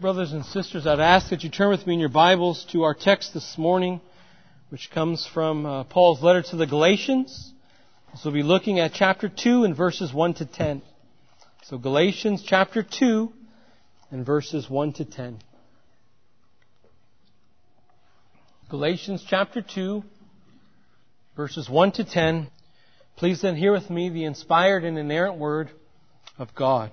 Brothers and sisters, I'd ask that you turn with me in your Bibles to our text this morning, which comes from uh, Paul's letter to the Galatians. So we'll be looking at chapter 2 and verses 1 to 10. So Galatians chapter 2 and verses 1 to 10. Galatians chapter 2, verses 1 to 10. Please then hear with me the inspired and inerrant word of God.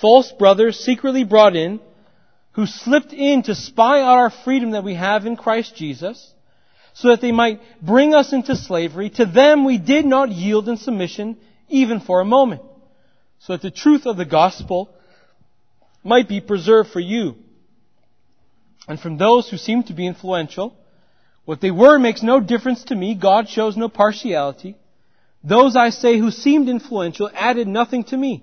false brothers secretly brought in, who slipped in to spy out our freedom that we have in Christ Jesus, so that they might bring us into slavery. To them we did not yield in submission, even for a moment, so that the truth of the gospel might be preserved for you. And from those who seem to be influential, what they were makes no difference to me. God shows no partiality. Those I say who seemed influential added nothing to me.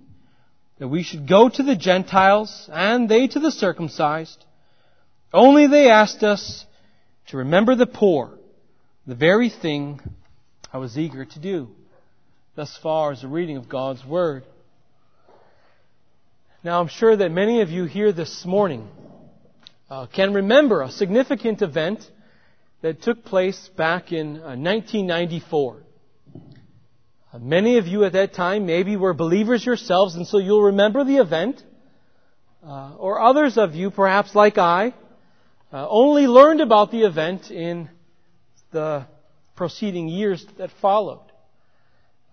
that we should go to the Gentiles and they to the circumcised. Only they asked us to remember the poor, the very thing I was eager to do. Thus far is the reading of God's Word. Now I'm sure that many of you here this morning uh, can remember a significant event that took place back in uh, 1994. Many of you at that time maybe were believers yourselves, and so you'll remember the event. Uh, or others of you, perhaps like I, uh, only learned about the event in the preceding years that followed.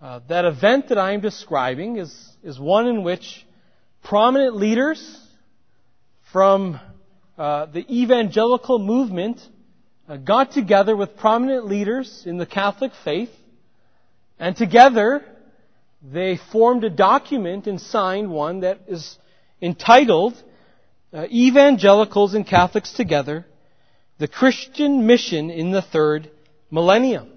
Uh, that event that I am describing is, is one in which prominent leaders from uh, the evangelical movement uh, got together with prominent leaders in the Catholic faith and together, they formed a document and signed one that is entitled uh, Evangelicals and Catholics Together, the Christian Mission in the Third Millennium.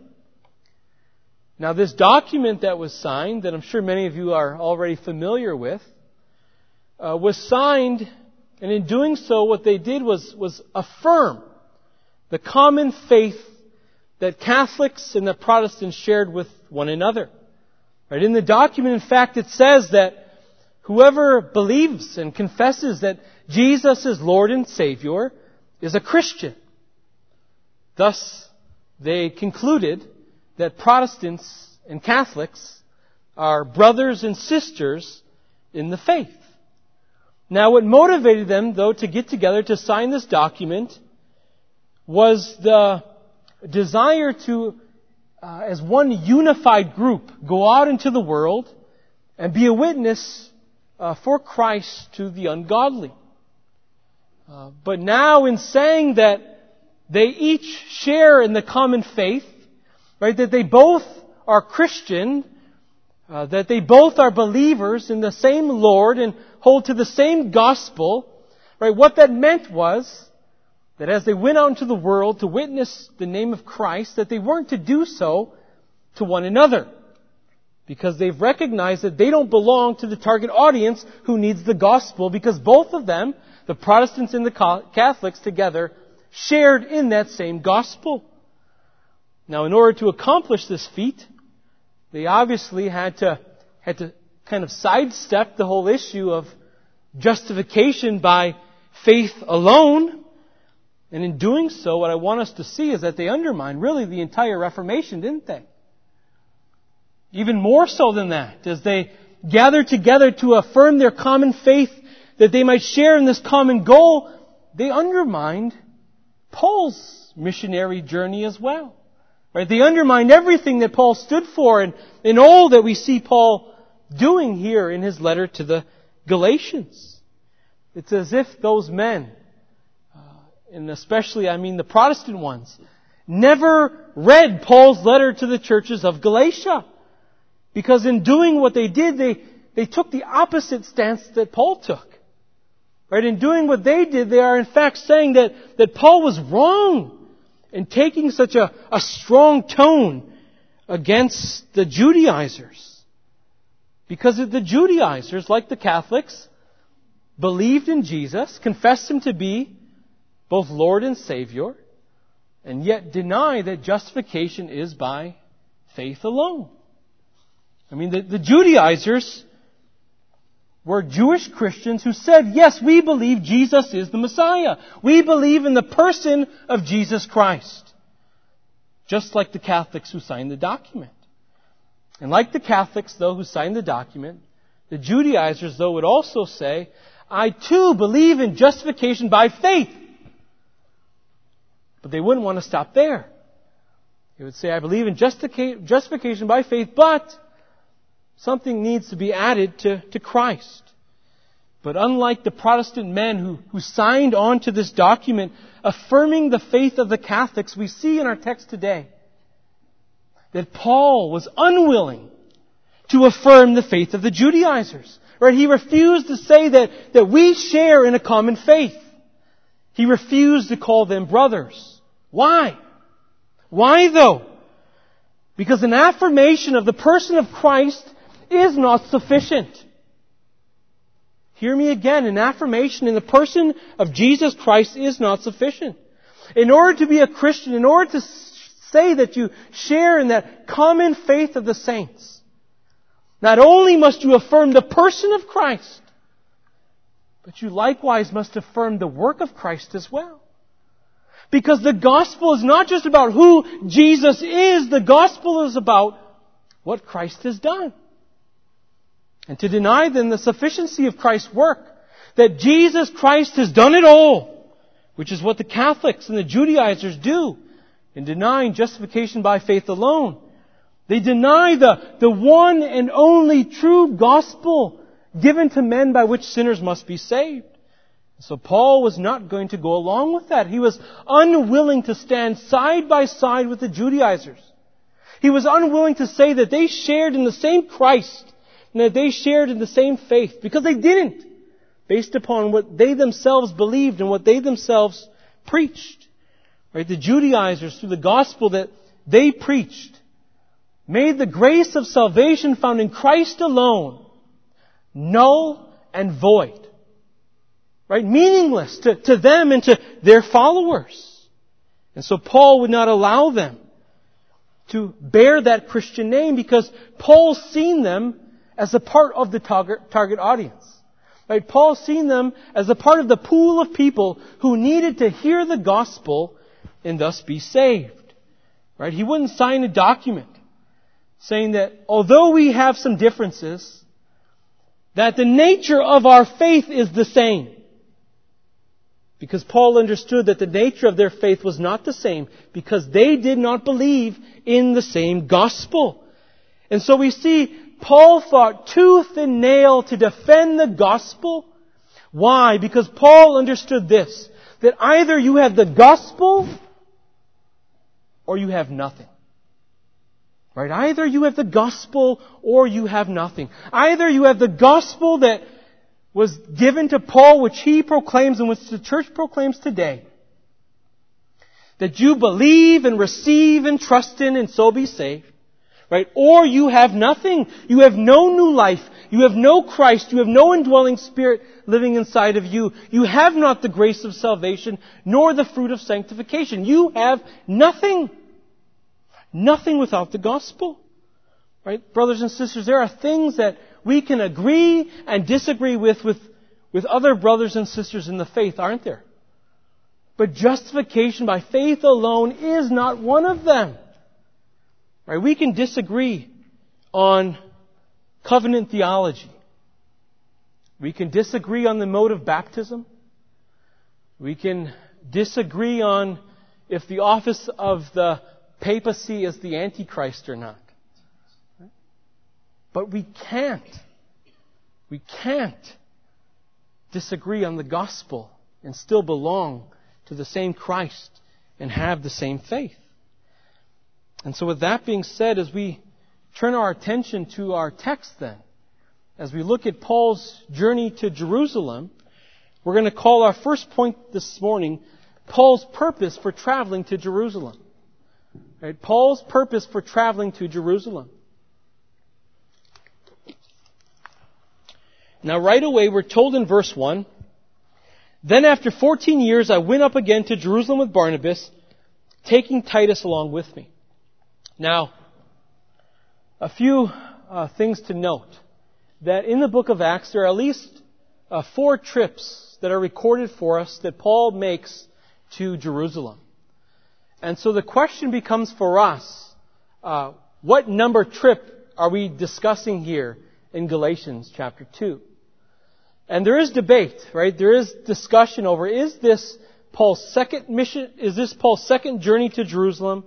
Now this document that was signed, that I'm sure many of you are already familiar with, uh, was signed, and in doing so, what they did was, was affirm the common faith that Catholics and the Protestants shared with one another. Right? In the document, in fact, it says that whoever believes and confesses that Jesus is Lord and Savior is a Christian. Thus, they concluded that Protestants and Catholics are brothers and sisters in the faith. Now, what motivated them, though, to get together to sign this document was the desire to, uh, as one unified group, go out into the world and be a witness uh, for Christ to the ungodly. Uh, but now, in saying that they each share in the common faith, right, that they both are Christian, uh, that they both are believers in the same Lord and hold to the same gospel, right, what that meant was that as they went out into the world to witness the name of Christ, that they weren't to do so to one another. Because they've recognized that they don't belong to the target audience who needs the gospel because both of them, the Protestants and the Catholics together, shared in that same gospel. Now in order to accomplish this feat, they obviously had to, had to kind of sidestep the whole issue of justification by faith alone and in doing so, what I want us to see is that they undermined really the entire Reformation, didn't they? Even more so than that, as they gathered together to affirm their common faith that they might share in this common goal, they undermined Paul's missionary journey as well. Right? They undermined everything that Paul stood for and, and all that we see Paul doing here in his letter to the Galatians. It's as if those men, and especially I mean the Protestant ones, never read Paul's letter to the churches of Galatia. Because in doing what they did, they, they took the opposite stance that Paul took. Right? In doing what they did, they are in fact saying that, that Paul was wrong in taking such a, a strong tone against the Judaizers. Because the Judaizers, like the Catholics, believed in Jesus, confessed Him to be both Lord and Savior, and yet deny that justification is by faith alone. I mean, the, the Judaizers were Jewish Christians who said, yes, we believe Jesus is the Messiah. We believe in the person of Jesus Christ. Just like the Catholics who signed the document. And like the Catholics, though, who signed the document, the Judaizers, though, would also say, I too believe in justification by faith. But they wouldn't want to stop there. They would say, I believe in justification by faith, but Something needs to be added to, to Christ. But unlike the Protestant men who, who signed on to this document affirming the faith of the Catholics, we see in our text today that Paul was unwilling to affirm the faith of the Judaizers. Right? He refused to say that, that we share in a common faith. He refused to call them brothers. Why? Why though? Because an affirmation of the person of Christ is not sufficient. Hear me again. An affirmation in the person of Jesus Christ is not sufficient. In order to be a Christian, in order to say that you share in that common faith of the saints, not only must you affirm the person of Christ, but you likewise must affirm the work of Christ as well. Because the gospel is not just about who Jesus is, the gospel is about what Christ has done. And to deny then the sufficiency of Christ's work, that Jesus Christ has done it all, which is what the Catholics and the Judaizers do in denying justification by faith alone. They deny the, the one and only true gospel given to men by which sinners must be saved. So Paul was not going to go along with that. He was unwilling to stand side by side with the Judaizers. He was unwilling to say that they shared in the same Christ and that they shared in the same faith because they didn't, based upon what they themselves believed and what they themselves preached. Right? The Judaizers, through the gospel that they preached, made the grace of salvation found in Christ alone null and void. Right? Meaningless to, to them and to their followers. And so Paul would not allow them to bear that Christian name because Paul's seen them as a part of the target, target audience. Right? Paul's seen them as a part of the pool of people who needed to hear the gospel and thus be saved. Right? He wouldn't sign a document saying that although we have some differences, that the nature of our faith is the same. Because Paul understood that the nature of their faith was not the same because they did not believe in the same gospel. And so we see Paul fought tooth and nail to defend the gospel. Why? Because Paul understood this, that either you have the gospel or you have nothing. Right? Either you have the gospel or you have nothing. Either you have the gospel that was given to Paul, which he proclaims and which the church proclaims today. That you believe and receive and trust in and so be saved. Right? Or you have nothing. You have no new life. You have no Christ. You have no indwelling spirit living inside of you. You have not the grace of salvation, nor the fruit of sanctification. You have nothing. Nothing without the gospel. Right? Brothers and sisters, there are things that we can agree and disagree with, with, with other brothers and sisters in the faith, aren't there? But justification by faith alone is not one of them. Right? We can disagree on covenant theology. We can disagree on the mode of baptism. We can disagree on if the office of the papacy is the Antichrist or not. But we can't, we can't disagree on the gospel and still belong to the same Christ and have the same faith. And so with that being said, as we turn our attention to our text then, as we look at Paul's journey to Jerusalem, we're going to call our first point this morning Paul's purpose for traveling to Jerusalem. Right? Paul's purpose for traveling to Jerusalem. Now right away we're told in verse 1, Then after 14 years I went up again to Jerusalem with Barnabas, taking Titus along with me. Now, a few uh, things to note. That in the book of Acts there are at least uh, four trips that are recorded for us that Paul makes to Jerusalem. And so the question becomes for us, uh, what number trip are we discussing here in Galatians chapter 2? And there is debate, right? There is discussion over, is this Paul's second mission, is this Paul's second journey to Jerusalem,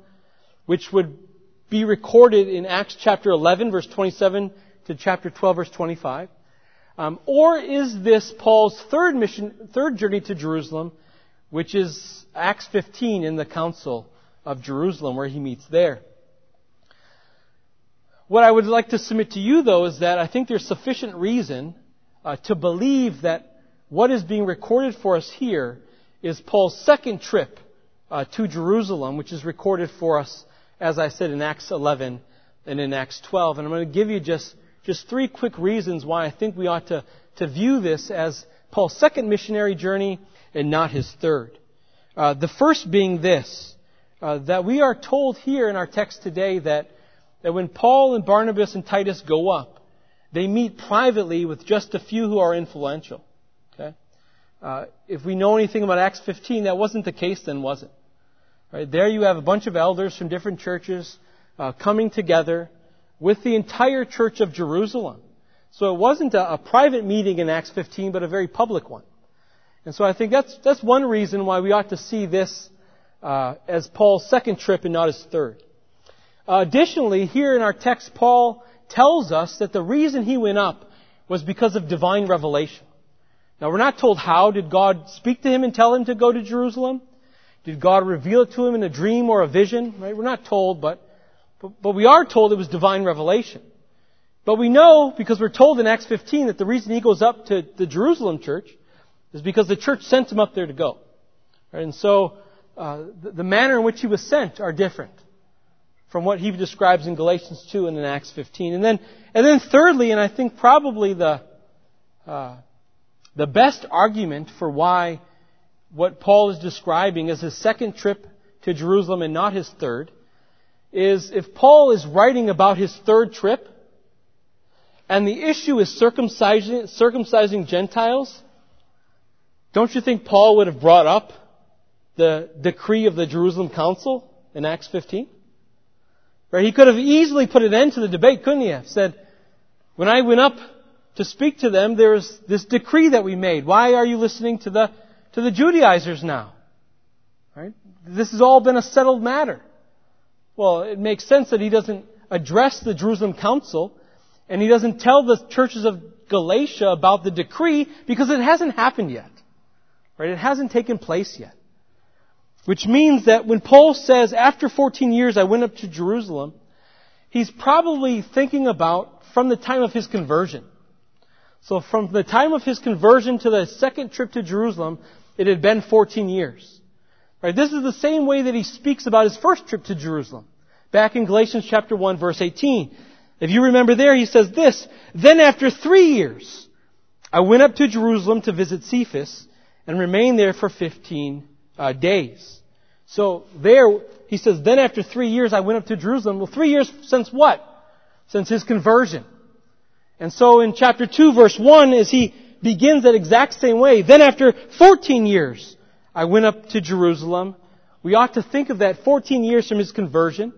which would be recorded in Acts chapter 11 verse 27 to chapter 12 verse 25? Um, or is this Paul's third mission, third journey to Jerusalem, which is Acts 15 in the Council of Jerusalem where he meets there. What I would like to submit to you though is that I think there's sufficient reason uh, to believe that what is being recorded for us here is Paul's second trip uh, to Jerusalem, which is recorded for us, as I said, in Acts 11 and in Acts 12. And I'm going to give you just, just three quick reasons why I think we ought to, to view this as Paul's second missionary journey and not his third. Uh, the first being this, uh, that we are told here in our text today that, that when Paul and Barnabas and Titus go up, they meet privately with just a few who are influential. Okay? Uh, if we know anything about Acts 15, that wasn't the case then, was it? Right, there you have a bunch of elders from different churches uh, coming together with the entire church of Jerusalem. So it wasn't a, a private meeting in Acts 15, but a very public one. And so I think that's, that's one reason why we ought to see this uh, as Paul's second trip and not his third. Uh, additionally, here in our text, Paul tells us that the reason he went up was because of divine revelation. Now we're not told how. Did God speak to him and tell him to go to Jerusalem? Did God reveal it to him in a dream or a vision? Right? We're not told, but, but, but we are told it was divine revelation. But we know, because we're told in Acts 15, that the reason he goes up to the Jerusalem church is because the church sent him up there to go. Right? And so uh, the, the, manner in which he was sent are different from what he describes in Galatians 2 and in Acts 15. And then, and then thirdly, and I think probably the uh, the best argument for why what Paul is describing as his second trip to Jerusalem and not his third is if Paul is writing about his third trip and the issue is circumcising, circumcising Gentiles, don't you think Paul would have brought up the decree of the Jerusalem Council in Acts 15? Right? He could have easily put an end to the debate, couldn't he? Said, when I went up to speak to them, there's this decree that we made. Why are you listening to the, to the Judaizers now? Right? This has all been a settled matter. Well, it makes sense that he doesn't address the Jerusalem Council and he doesn't tell the churches of Galatia about the decree because it hasn't happened yet. Right? It hasn't taken place yet. Which means that when Paul says, after 14 years I went up to Jerusalem, he's probably thinking about from the time of his conversion. So from the time of his conversion to the second trip to Jerusalem, it had been 14 years. Right? This is the same way that he speaks about his first trip to Jerusalem. Back in Galatians chapter 1 verse 18. If you remember there, he says this, Then after three years, I went up to Jerusalem to visit Cephas, and remained there for 15 uh, days. So there, he says, then after three years I went up to Jerusalem. Well, three years since what? Since his conversion. And so in chapter 2 verse 1, as he begins that exact same way, then after 14 years I went up to Jerusalem. We ought to think of that 14 years from his conversion,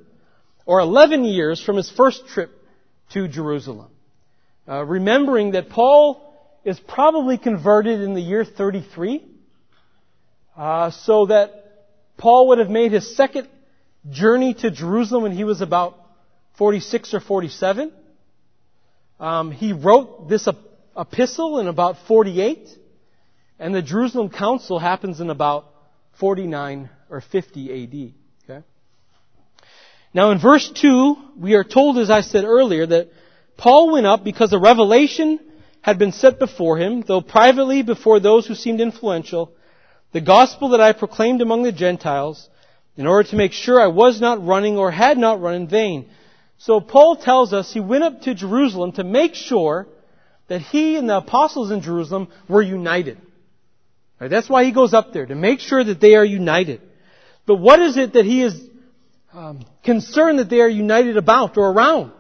or 11 years from his first trip to Jerusalem. Uh, remembering that Paul is probably converted in the year 33. Uh, so that Paul would have made his second journey to Jerusalem when he was about 46 or 47. Um, he wrote this epistle in about 48, and the Jerusalem Council happens in about 49 or 50 AD. Okay? Now in verse 2, we are told, as I said earlier, that Paul went up because a revelation had been set before him, though privately before those who seemed influential, the gospel that I proclaimed among the Gentiles, in order to make sure I was not running or had not run in vain. So Paul tells us he went up to Jerusalem to make sure that he and the apostles in Jerusalem were united. Right, that's why he goes up there, to make sure that they are united. But what is it that he is um, concerned that they are united about or around?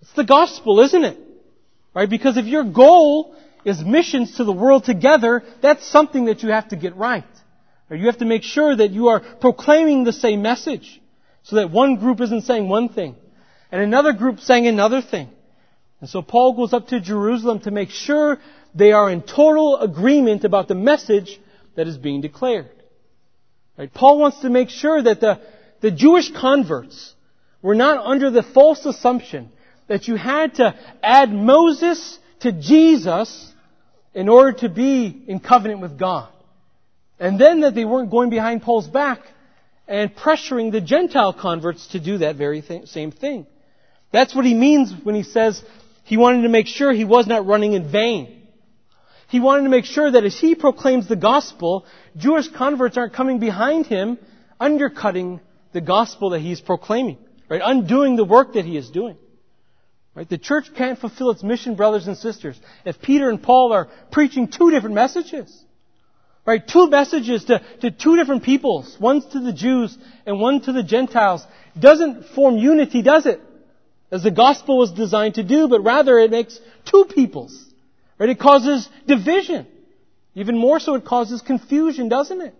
It's the gospel, isn't it? Right? Because if your goal is missions to the world together, that's something that you have to get right. Or you have to make sure that you are proclaiming the same message. So that one group isn't saying one thing, and another group saying another thing. And so Paul goes up to Jerusalem to make sure they are in total agreement about the message that is being declared. Right? Paul wants to make sure that the, the Jewish converts were not under the false assumption that you had to add Moses to Jesus in order to be in covenant with God. And then that they weren't going behind Paul's back and pressuring the Gentile converts to do that very same thing. That's what he means when he says he wanted to make sure he was not running in vain. He wanted to make sure that as he proclaims the gospel, Jewish converts aren't coming behind him, undercutting the gospel that he's proclaiming, right? Undoing the work that he is doing. Right? The church can't fulfill its mission, brothers and sisters, if Peter and Paul are preaching two different messages. Right? Two messages to, to two different peoples. One's to the Jews and one to the Gentiles. Doesn't form unity, does it? As the gospel was designed to do, but rather it makes two peoples. Right? It causes division. Even more so, it causes confusion, doesn't it?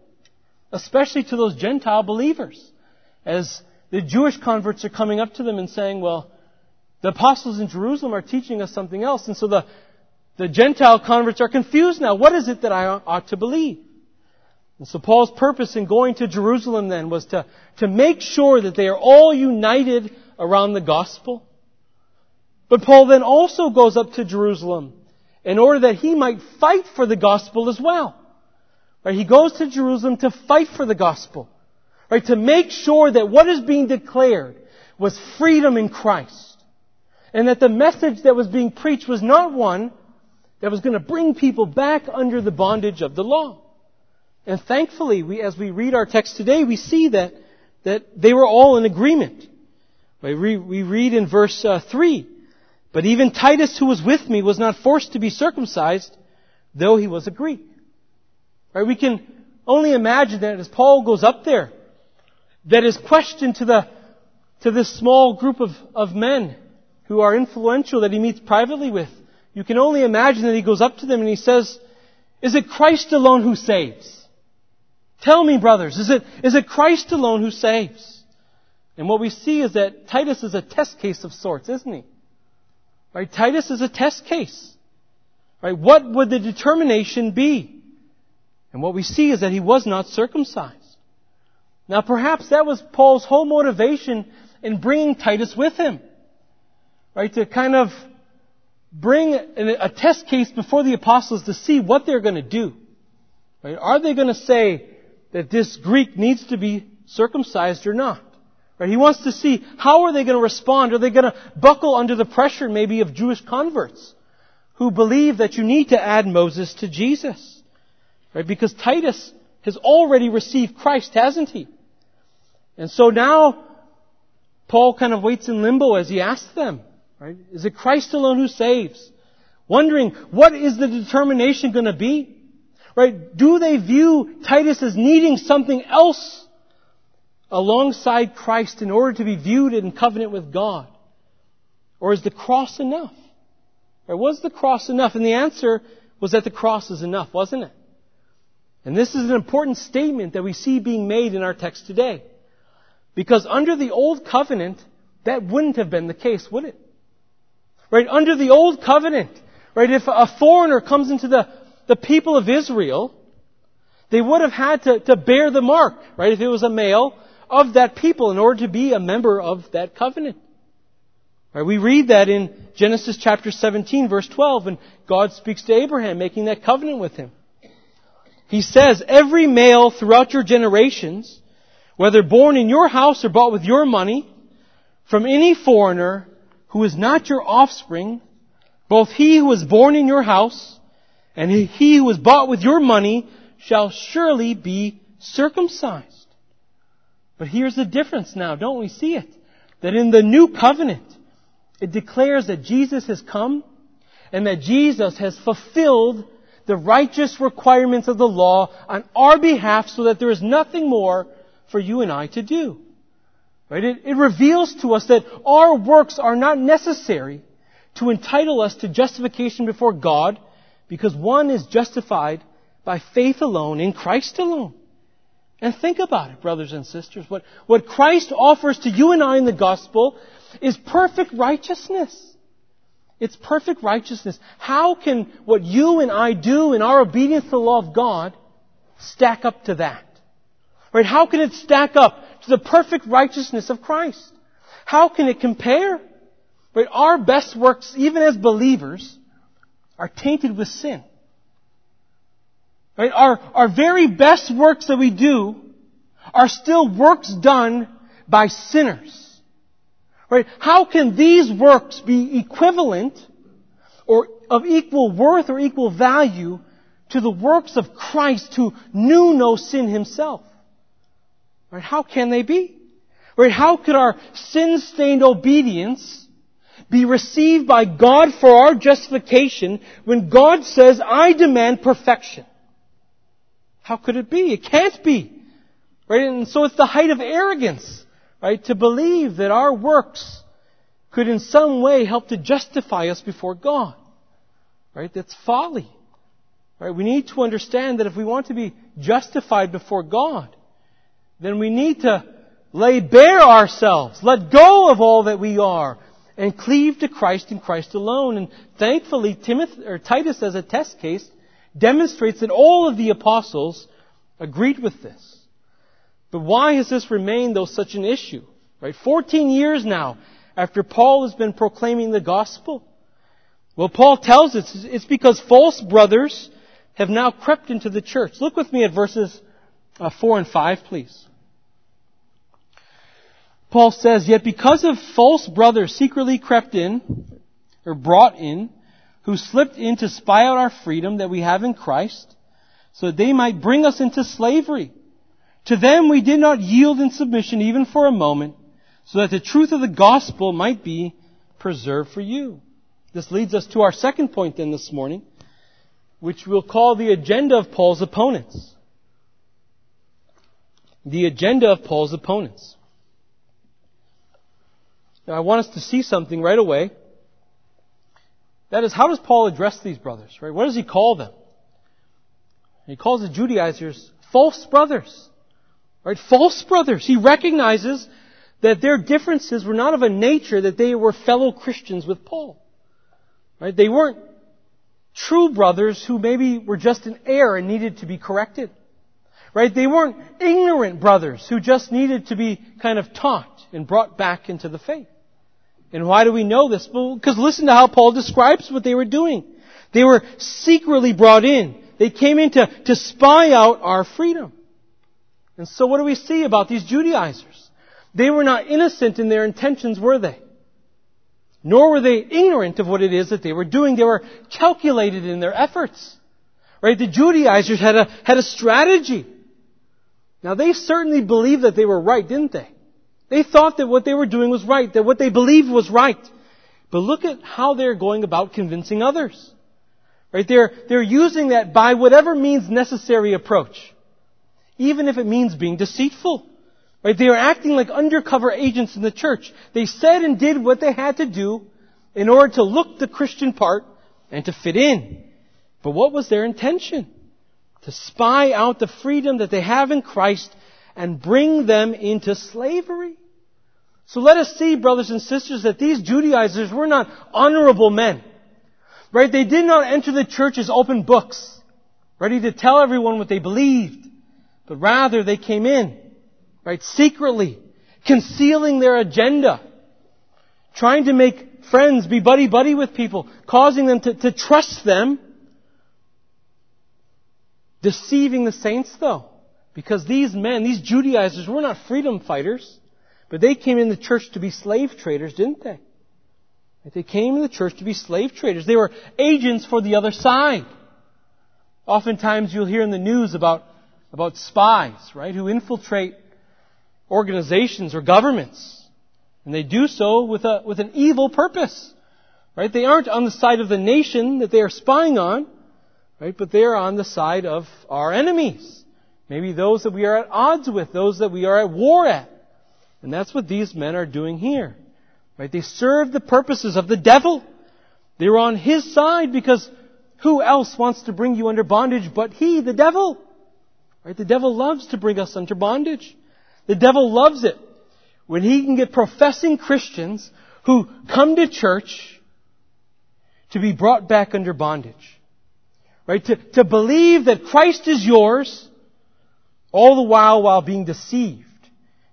Especially to those Gentile believers. As the Jewish converts are coming up to them and saying, well, the apostles in Jerusalem are teaching us something else. And so the, the Gentile converts are confused now. What is it that I ought to believe? And so Paul's purpose in going to Jerusalem then was to, to make sure that they are all united around the gospel. But Paul then also goes up to Jerusalem in order that he might fight for the gospel as well. Right? He goes to Jerusalem to fight for the gospel. Right? To make sure that what is being declared was freedom in Christ. And that the message that was being preached was not one that was going to bring people back under the bondage of the law. And thankfully, we, as we read our text today, we see that, that they were all in agreement. We, we read in verse uh, 3, But even Titus, who was with me, was not forced to be circumcised, though he was a Greek. Right? We can only imagine that as Paul goes up there, that his question to the, to this small group of, of men who are influential that he meets privately with you can only imagine that he goes up to them and he says, Is it Christ alone who saves? Tell me, brothers, is it, is it Christ alone who saves? And what we see is that Titus is a test case of sorts, isn't he? Right? Titus is a test case. Right? What would the determination be? And what we see is that he was not circumcised. Now perhaps that was Paul's whole motivation in bringing Titus with him. Right? To kind of bring a test case before the apostles to see what they're going to do. Right? Are they going to say that this Greek needs to be circumcised or not? Right? He wants to see how are they going to respond? Are they going to buckle under the pressure maybe of Jewish converts who believe that you need to add Moses to Jesus? Right? Because Titus has already received Christ, hasn't he? And so now Paul kind of waits in limbo as he asks them, Right? Is it Christ alone who saves? Wondering, what is the determination going to be? Right? Do they view Titus as needing something else alongside Christ in order to be viewed in covenant with God? Or is the cross enough? Or was the cross enough? And the answer was that the cross is enough, wasn't it? And this is an important statement that we see being made in our text today. Because under the old covenant, that wouldn't have been the case, would it? Right? Under the old covenant, right? If a foreigner comes into the, the people of Israel, they would have had to, to bear the mark, right, if it was a male, of that people in order to be a member of that covenant. Right, we read that in Genesis chapter 17 verse 12 and God speaks to Abraham making that covenant with him. He says, every male throughout your generations, whether born in your house or bought with your money, from any foreigner who is not your offspring, both he who is born in your house and he who is bought with your money shall surely be circumcised. But here's the difference now, don't we see it? That in the new covenant, it declares that Jesus has come and that Jesus has fulfilled the righteous requirements of the law on our behalf so that there is nothing more for you and I to do. Right? It, it reveals to us that our works are not necessary to entitle us to justification before God because one is justified by faith alone in Christ alone. And think about it, brothers and sisters. What, what Christ offers to you and I in the gospel is perfect righteousness. It's perfect righteousness. How can what you and I do in our obedience to the law of God stack up to that? Right? How can it stack up to the perfect righteousness of Christ? How can it compare? Right? Our best works, even as believers, are tainted with sin. Right? Our, our very best works that we do are still works done by sinners. Right? How can these works be equivalent or of equal worth or equal value to the works of Christ who knew no sin himself? Right? How can they be? Right? How could our sin-stained obedience be received by God for our justification when God says, I demand perfection? How could it be? It can't be. Right? And so it's the height of arrogance, right, to believe that our works could in some way help to justify us before God. Right? That's folly. Right? We need to understand that if we want to be justified before God, then we need to lay bare ourselves, let go of all that we are, and cleave to Christ and Christ alone. And thankfully, Timothy, or Titus as a test case demonstrates that all of the apostles agreed with this. But why has this remained though such an issue? Right? 14 years now after Paul has been proclaiming the gospel. Well, Paul tells us it's because false brothers have now crept into the church. Look with me at verses uh, 4 and 5, please. Paul says, Yet because of false brothers secretly crept in, or brought in, who slipped in to spy out our freedom that we have in Christ, so that they might bring us into slavery. To them we did not yield in submission even for a moment, so that the truth of the gospel might be preserved for you. This leads us to our second point then this morning, which we'll call the agenda of Paul's opponents. The agenda of Paul's opponents. Now I want us to see something right away. That is, how does Paul address these brothers, right? What does he call them? He calls the Judaizers false brothers. Right? False brothers. He recognizes that their differences were not of a nature that they were fellow Christians with Paul. Right? They weren't true brothers who maybe were just in error and needed to be corrected. Right? They weren't ignorant brothers who just needed to be kind of taught and brought back into the faith. And why do we know this? Because listen to how Paul describes what they were doing. They were secretly brought in. They came in to, to spy out our freedom. And so what do we see about these Judaizers? They were not innocent in their intentions, were they? Nor were they ignorant of what it is that they were doing. They were calculated in their efforts. Right? The Judaizers had a, had a strategy. Now they certainly believed that they were right, didn't they? They thought that what they were doing was right, that what they believed was right. But look at how they're going about convincing others. Right? They're, they're using that by whatever means necessary approach. Even if it means being deceitful. Right? They are acting like undercover agents in the church. They said and did what they had to do in order to look the Christian part and to fit in. But what was their intention? To spy out the freedom that they have in Christ and bring them into slavery. So let us see, brothers and sisters, that these Judaizers were not honorable men. Right? They did not enter the church as open books. ready to tell everyone what they believed, but rather they came in, right, secretly, concealing their agenda, trying to make friends, be buddy-buddy with people, causing them to, to trust them, deceiving the saints though. Because these men, these Judaizers, were not freedom fighters, but they came in the church to be slave traders, didn't they? They came in the church to be slave traders. They were agents for the other side. Oftentimes you'll hear in the news about, about spies, right, who infiltrate organizations or governments. And they do so with a, with an evil purpose. Right? They aren't on the side of the nation that they are spying on, right? But they are on the side of our enemies. Maybe those that we are at odds with, those that we are at war at. And that's what these men are doing here. Right? They serve the purposes of the devil. They're on his side because who else wants to bring you under bondage but he, the devil? Right? The devil loves to bring us under bondage. The devil loves it when he can get professing Christians who come to church to be brought back under bondage. Right? To, to believe that Christ is yours, all the while while being deceived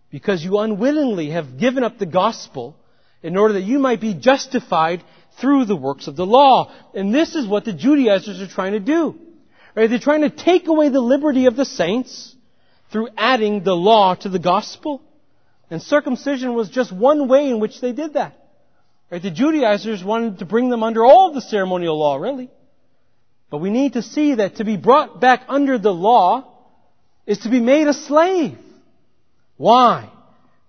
because you unwillingly have given up the gospel in order that you might be justified through the works of the law. And this is what the Judaizers are trying to do. Right? They're trying to take away the liberty of the saints through adding the law to the gospel. And circumcision was just one way in which they did that. Right? The Judaizers wanted to bring them under all the ceremonial law, really. But we need to see that to be brought back under the law is to be made a slave. Why?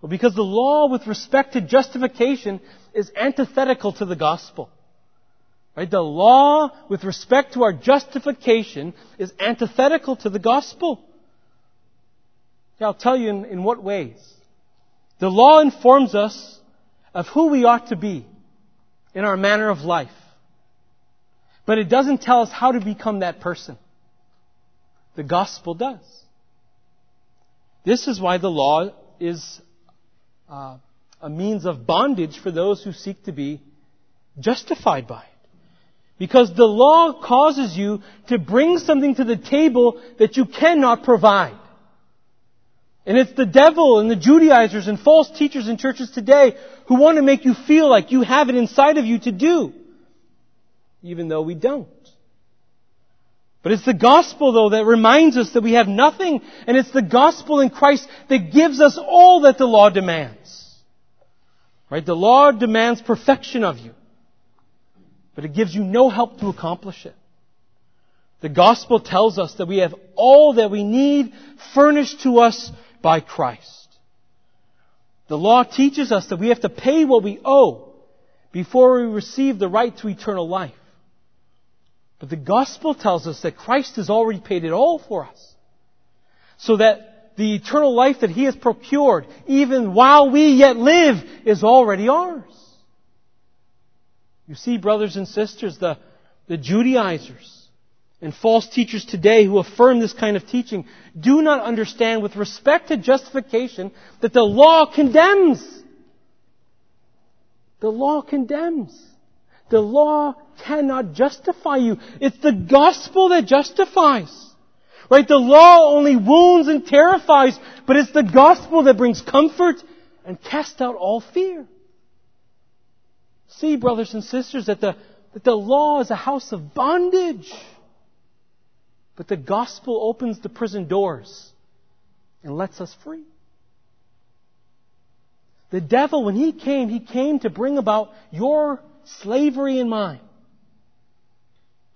Well, because the law with respect to justification is antithetical to the gospel. Right? The law with respect to our justification is antithetical to the gospel. I'll tell you in, in what ways. The law informs us of who we ought to be in our manner of life. But it doesn't tell us how to become that person. The gospel does. This is why the law is uh, a means of bondage for those who seek to be justified by it. Because the law causes you to bring something to the table that you cannot provide. And it's the devil and the Judaizers and false teachers in churches today who want to make you feel like you have it inside of you to do. Even though we don't. But it's the gospel though that reminds us that we have nothing, and it's the gospel in Christ that gives us all that the law demands. Right? The law demands perfection of you, but it gives you no help to accomplish it. The gospel tells us that we have all that we need furnished to us by Christ. The law teaches us that we have to pay what we owe before we receive the right to eternal life. But the gospel tells us that Christ has already paid it all for us. So that the eternal life that He has procured, even while we yet live, is already ours. You see, brothers and sisters, the, the Judaizers and false teachers today who affirm this kind of teaching do not understand with respect to justification that the law condemns. The law condemns. The law cannot justify you. It's the gospel that justifies. Right? The law only wounds and terrifies, but it's the gospel that brings comfort and casts out all fear. See, brothers and sisters, that the, that the law is a house of bondage. But the gospel opens the prison doors and lets us free. The devil, when he came, he came to bring about your slavery in mind.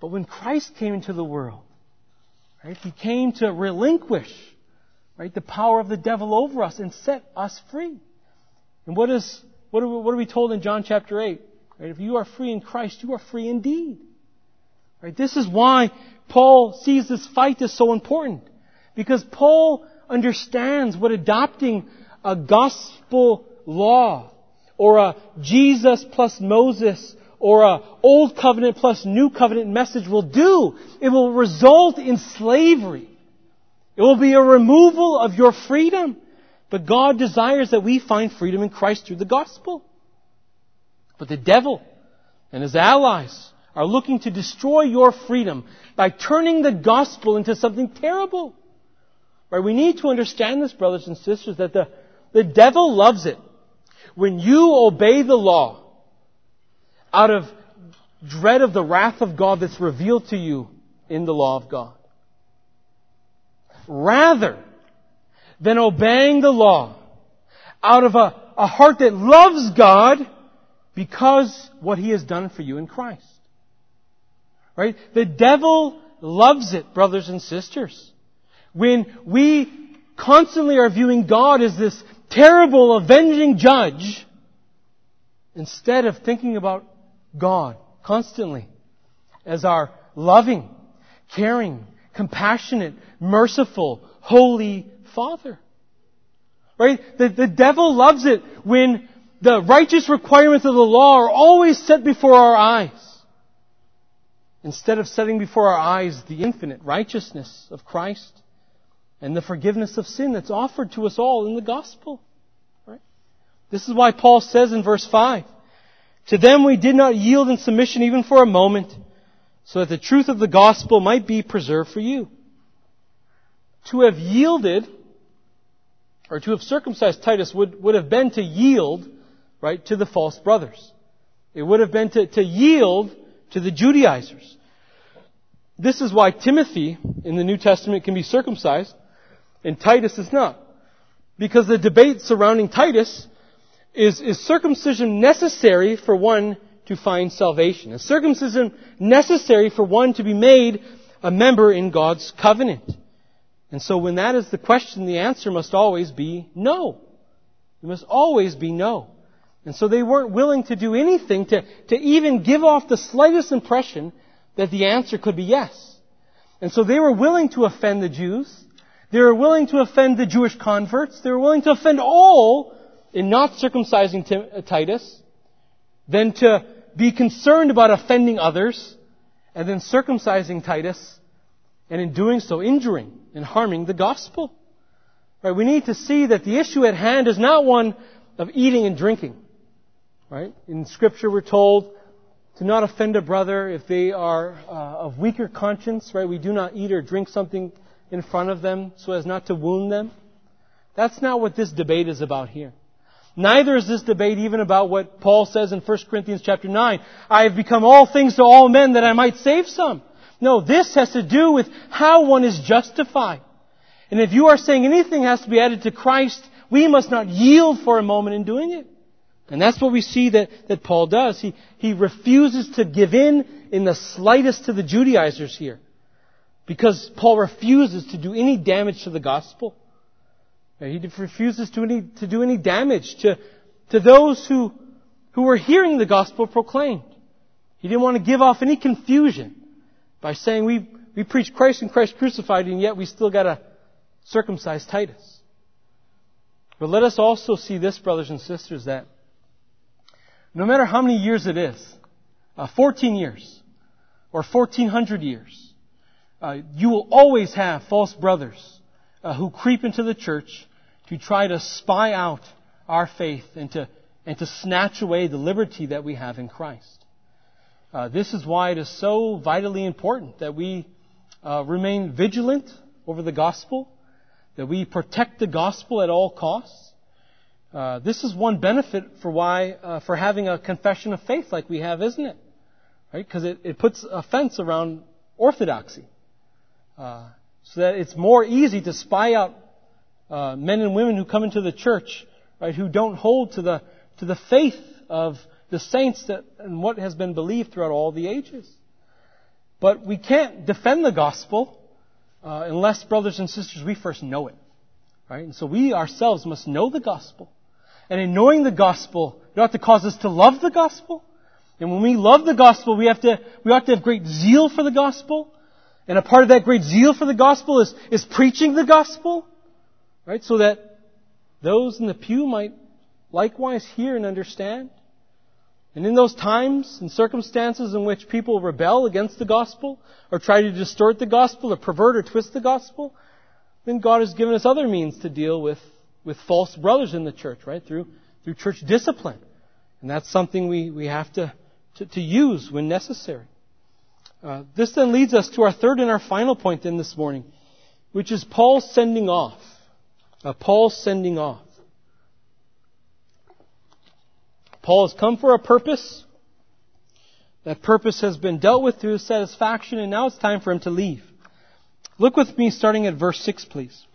But when Christ came into the world, right, he came to relinquish right, the power of the devil over us and set us free. And what is what are we, what are we told in John chapter 8? Right, if you are free in Christ, you are free indeed. Right, this is why Paul sees this fight as so important. Because Paul understands what adopting a gospel law or a Jesus plus Moses or a old covenant plus new covenant message will do. It will result in slavery. It will be a removal of your freedom. But God desires that we find freedom in Christ through the gospel. But the devil and his allies are looking to destroy your freedom by turning the gospel into something terrible. Right? We need to understand this, brothers and sisters, that the, the devil loves it when you obey the law out of dread of the wrath of God that's revealed to you in the law of God. Rather than obeying the law out of a, a heart that loves God because what He has done for you in Christ. Right? The devil loves it, brothers and sisters. When we constantly are viewing God as this terrible, avenging judge, instead of thinking about God constantly as our loving, caring, compassionate, merciful, holy Father. Right? The, the devil loves it when the righteous requirements of the law are always set before our eyes. Instead of setting before our eyes the infinite righteousness of Christ and the forgiveness of sin that's offered to us all in the gospel. Right? This is why Paul says in verse 5, To them we did not yield in submission even for a moment, so that the truth of the gospel might be preserved for you. To have yielded, or to have circumcised Titus would, would have been to yield, right, to the false brothers. It would have been to, to yield to the Judaizers. This is why Timothy in the New Testament can be circumcised and Titus is not. Because the debate surrounding Titus is, is circumcision necessary for one to find salvation? Is circumcision necessary for one to be made a member in God's covenant? And so when that is the question, the answer must always be no. It must always be no. And so they weren't willing to do anything to, to even give off the slightest impression that the answer could be yes. And so they were willing to offend the Jews. They were willing to offend the Jewish converts. They were willing to offend all in not circumcising uh, Titus than to be concerned about offending others and then circumcising Titus and in doing so injuring and harming the gospel. Right? We need to see that the issue at hand is not one of eating and drinking. Right? In scripture we're told to not offend a brother if they are uh, of weaker conscience, right? We do not eat or drink something in front of them so as not to wound them. That's not what this debate is about here. Neither is this debate even about what Paul says in 1 Corinthians chapter 9. I have become all things to all men that I might save some. No, this has to do with how one is justified. And if you are saying anything has to be added to Christ, we must not yield for a moment in doing it. And that's what we see that, that Paul does. He, he refuses to give in in the slightest to the Judaizers here. Because Paul refuses to do any damage to the gospel. He refuses to, any, to do any damage to, to those who, who were hearing the gospel proclaimed. He didn't want to give off any confusion by saying we, we preach Christ and Christ crucified and yet we still gotta circumcise Titus. But let us also see this, brothers and sisters, that no matter how many years it is, uh, 14 years, or 1400 years, uh, you will always have false brothers uh, who creep into the church to try to spy out our faith and to, and to snatch away the liberty that we have in Christ. Uh, this is why it is so vitally important that we uh, remain vigilant over the gospel, that we protect the gospel at all costs, uh, this is one benefit for why uh, for having a confession of faith like we have, isn't it? Right? Because it, it puts a fence around orthodoxy, uh, so that it's more easy to spy out uh, men and women who come into the church, right, who don't hold to the to the faith of the saints that, and what has been believed throughout all the ages. But we can't defend the gospel uh, unless, brothers and sisters, we first know it. Right? And so we ourselves must know the gospel. And in knowing the gospel, it ought to cause us to love the gospel. And when we love the gospel, we have to, we ought to have great zeal for the gospel. And a part of that great zeal for the gospel is, is preaching the gospel. Right? So that those in the pew might likewise hear and understand. And in those times and circumstances in which people rebel against the gospel, or try to distort the gospel, or pervert or twist the gospel, then God has given us other means to deal with with false brothers in the church, right? Through, through church discipline. And that's something we, we have to, to, to use when necessary. Uh, this then leads us to our third and our final point then this morning, which is Paul's sending off. Uh, Paul's sending off. Paul has come for a purpose. That purpose has been dealt with through satisfaction, and now it's time for him to leave. Look with me starting at verse 6, please.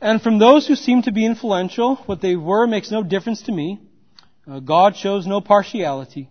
And from those who seem to be influential, what they were makes no difference to me. Uh, God shows no partiality.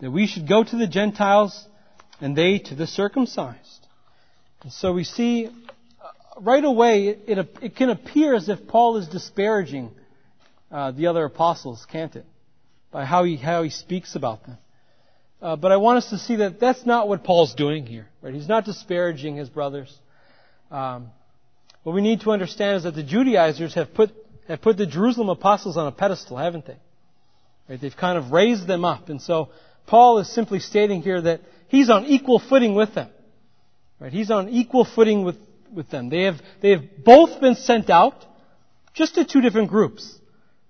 that we should go to the Gentiles and they to the circumcised. And so we see uh, right away it, it, can appear as if Paul is disparaging uh, the other apostles, can't it? By how he, how he speaks about them. Uh, but I want us to see that that's not what Paul's doing here. Right? He's not disparaging his brothers. Um, what we need to understand is that the Judaizers have put have put the Jerusalem apostles on a pedestal, haven't they? Right? They've kind of raised them up, and so Paul is simply stating here that he's on equal footing with them. Right? He's on equal footing with, with them. They have they have both been sent out, just to two different groups.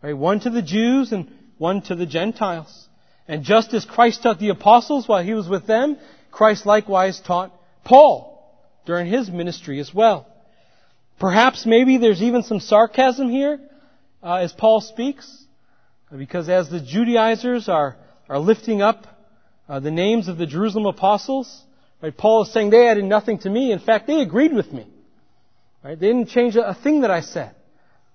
Right? One to the Jews and one to the Gentiles. And just as Christ taught the apostles while he was with them, Christ likewise taught Paul during his ministry as well. Perhaps maybe there's even some sarcasm here uh, as Paul speaks, because as the Judaizers are, are lifting up uh, the names of the Jerusalem apostles, right, Paul is saying they added nothing to me. In fact, they agreed with me. Right? They didn't change a, a thing that I said.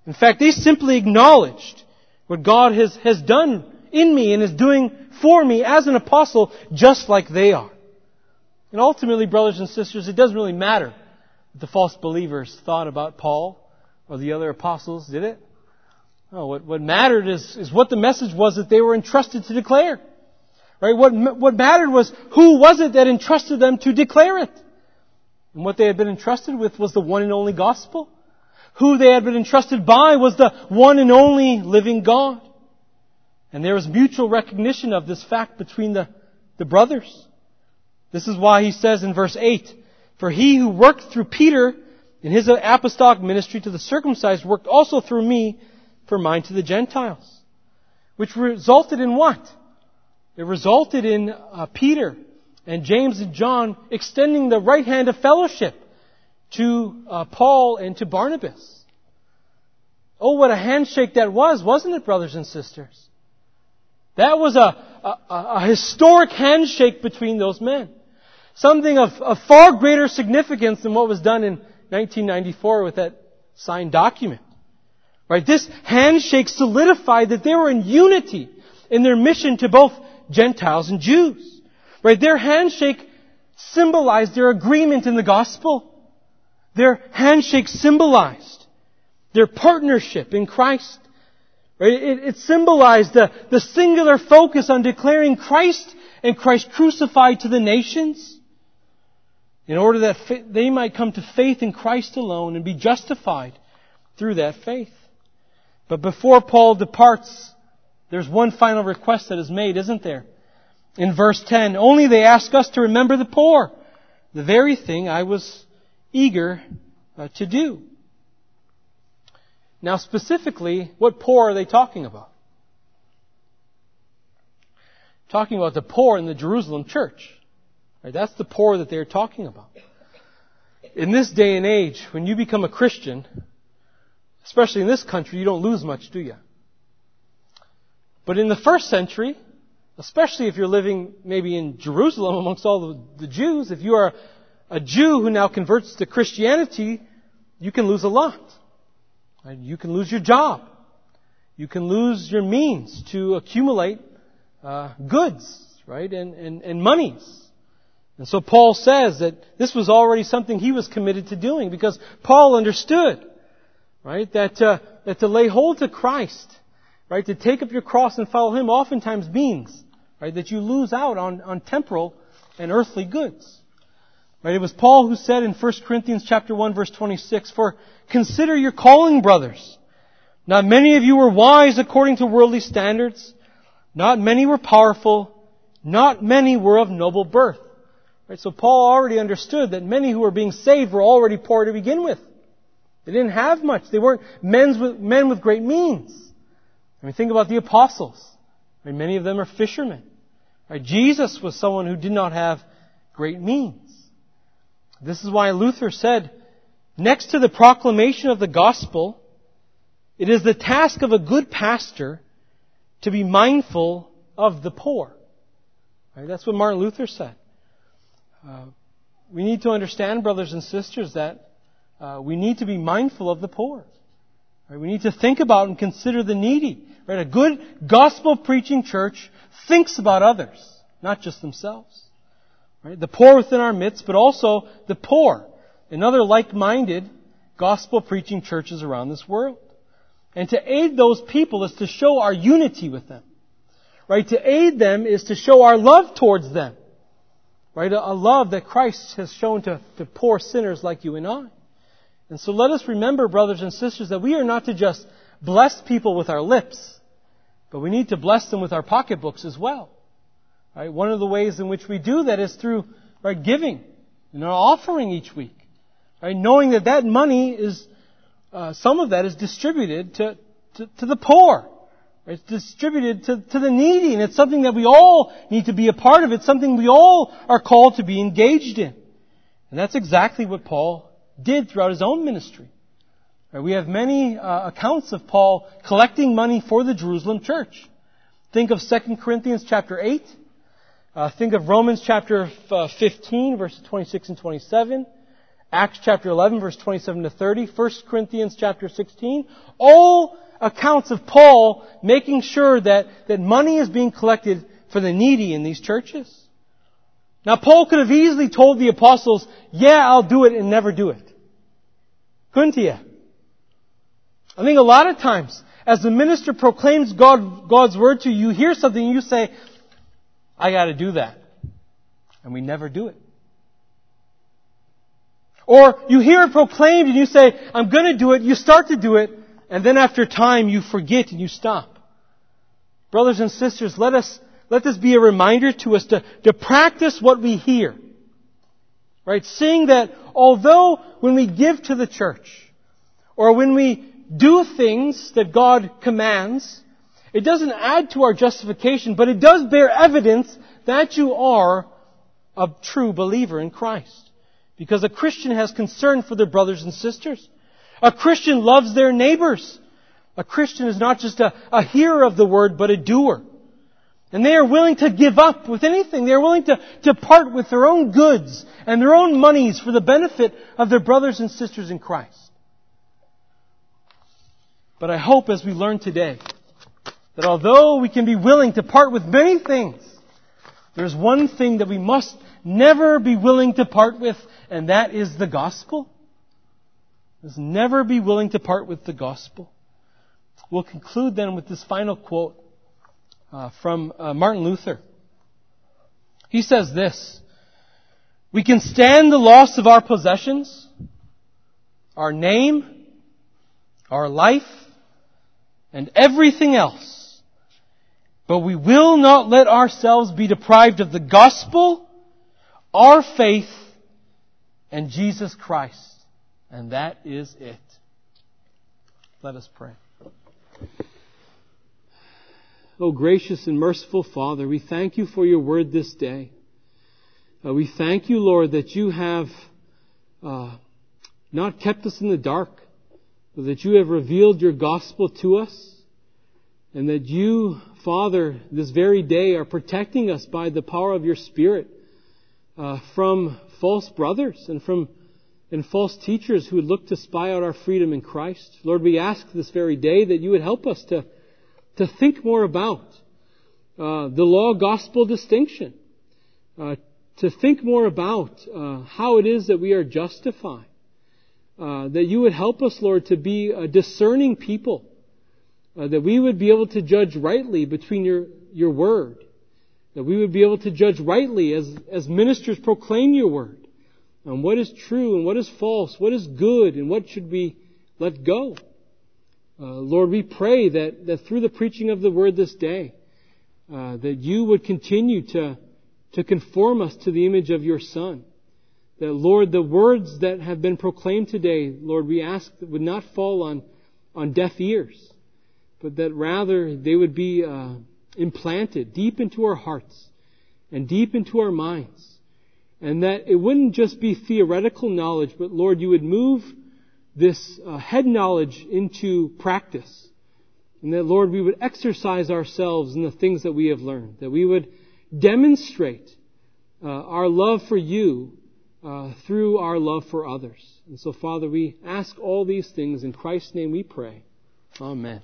In fact, they simply acknowledged what God has, has done in me and is doing for me as an apostle just like they are. And ultimately, brothers and sisters, it doesn't really matter what the false believers thought about Paul or the other apostles, did it? No, what, what mattered is, is what the message was that they were entrusted to declare. Right? What, what mattered was who was it that entrusted them to declare it? And what they had been entrusted with was the one and only gospel. Who they had been entrusted by was the one and only living God. And there was mutual recognition of this fact between the, the brothers. This is why he says in verse 8, For he who worked through Peter in his apostolic ministry to the circumcised worked also through me for mine to the Gentiles. Which resulted in what? It resulted in uh, Peter and James and John extending the right hand of fellowship to uh, Paul and to Barnabas. Oh, what a handshake that was, wasn't it, brothers and sisters? That was a, a, a historic handshake between those men. Something of, of far greater significance than what was done in 1994 with that signed document. Right? This handshake solidified that they were in unity in their mission to both Gentiles and Jews. Right? Their handshake symbolized their agreement in the gospel. Their handshake symbolized their partnership in Christ. Right? It, it symbolized the, the singular focus on declaring Christ and Christ crucified to the nations in order that they might come to faith in Christ alone and be justified through that faith. But before Paul departs, there's one final request that is made, isn't there? In verse 10, only they ask us to remember the poor, the very thing I was eager uh, to do. Now specifically, what poor are they talking about? Talking about the poor in the Jerusalem church. Right? That's the poor that they're talking about. In this day and age, when you become a Christian, especially in this country, you don't lose much, do you? But in the first century, especially if you're living maybe in Jerusalem amongst all the, Jews, if you are a Jew who now converts to Christianity, you can lose a lot. You can lose your job. You can lose your means to accumulate uh, goods, right, and, and, and monies. And so Paul says that this was already something he was committed to doing because Paul understood, right, that, uh, that to lay hold to Christ, right, to take up your cross and follow Him oftentimes means, right, that you lose out on, on temporal and earthly goods. Right? It was Paul who said in 1 Corinthians chapter 1 verse 26, For consider your calling, brothers. Not many of you were wise according to worldly standards. Not many were powerful. Not many were of noble birth. Right? So Paul already understood that many who were being saved were already poor to begin with. They didn't have much. They weren't men with, men with great means. I mean, think about the apostles. Right? Many of them are fishermen. Right? Jesus was someone who did not have great means. This is why Luther said, next to the proclamation of the gospel, it is the task of a good pastor to be mindful of the poor. Right? That's what Martin Luther said. Uh, we need to understand, brothers and sisters, that uh, we need to be mindful of the poor. Right? We need to think about and consider the needy. Right? A good gospel preaching church thinks about others, not just themselves. Right? The poor within our midst, but also the poor in other like-minded gospel preaching churches around this world. And to aid those people is to show our unity with them. Right? To aid them is to show our love towards them. Right? A, love that Christ has shown to, to poor sinners like you and I. And so let us remember, brothers and sisters, that we are not to just bless people with our lips, but we need to bless them with our pocketbooks as well. Right? One of the ways in which we do that is through right, giving and our offering each week. Right? Knowing that that money is, uh, some of that is distributed to, to, to the poor. Right? It's distributed to, to the needy, and it's something that we all need to be a part of. It's something we all are called to be engaged in. And that's exactly what Paul did throughout his own ministry. Right? We have many uh, accounts of Paul collecting money for the Jerusalem church. Think of 2 Corinthians chapter 8. Uh, think of Romans chapter uh, 15, verses 26 and 27. Acts chapter 11, verse 27 to 30, 1 Corinthians chapter 16, all accounts of Paul making sure that, that money is being collected for the needy in these churches. Now Paul could have easily told the apostles, yeah, I'll do it and never do it. Couldn't he? I think a lot of times, as the minister proclaims God, God's word to you, you hear something and you say, I gotta do that. And we never do it. Or you hear it proclaimed and you say, I'm gonna do it, you start to do it, and then after time you forget and you stop. Brothers and sisters, let us, let this be a reminder to us to, to practice what we hear. Right? Seeing that although when we give to the church, or when we do things that God commands, it doesn't add to our justification, but it does bear evidence that you are a true believer in Christ. Because a Christian has concern for their brothers and sisters. A Christian loves their neighbors. A Christian is not just a, a hearer of the word, but a doer. And they are willing to give up with anything. They are willing to, to part with their own goods and their own monies for the benefit of their brothers and sisters in Christ. But I hope as we learn today that although we can be willing to part with many things, there's one thing that we must never be willing to part with, and that is the gospel. Let's never be willing to part with the gospel. We'll conclude then with this final quote uh, from uh, Martin Luther. He says this, we can stand the loss of our possessions, our name, our life, and everything else. But we will not let ourselves be deprived of the gospel our faith and Jesus Christ. And that is it. Let us pray. Oh, gracious and merciful Father, we thank you for your word this day. Uh, we thank you, Lord, that you have uh, not kept us in the dark, but that you have revealed your gospel to us, and that you, Father, this very day are protecting us by the power of your Spirit uh, from false brothers and from and false teachers who would look to spy out our freedom in Christ. Lord, we ask this very day that you would help us to, to think more about uh, the law gospel distinction, uh, to think more about uh, how it is that we are justified. Uh, that you would help us, Lord, to be a discerning people, uh, that we would be able to judge rightly between your, your word that we would be able to judge rightly as, as ministers proclaim your word. on what is true and what is false, what is good and what should be let go. Uh, Lord, we pray that, that through the preaching of the word this day, uh, that you would continue to, to conform us to the image of your Son. That, Lord, the words that have been proclaimed today, Lord, we ask that would not fall on, on deaf ears, but that rather they would be uh, implanted deep into our hearts and deep into our minds. And that it wouldn't just be theoretical knowledge, but Lord, you would move this uh, head knowledge into practice. And that, Lord, we would exercise ourselves in the things that we have learned. That we would demonstrate uh, our love for you uh, through our love for others. And so, Father, we ask all these things in Christ's name we pray. Amen.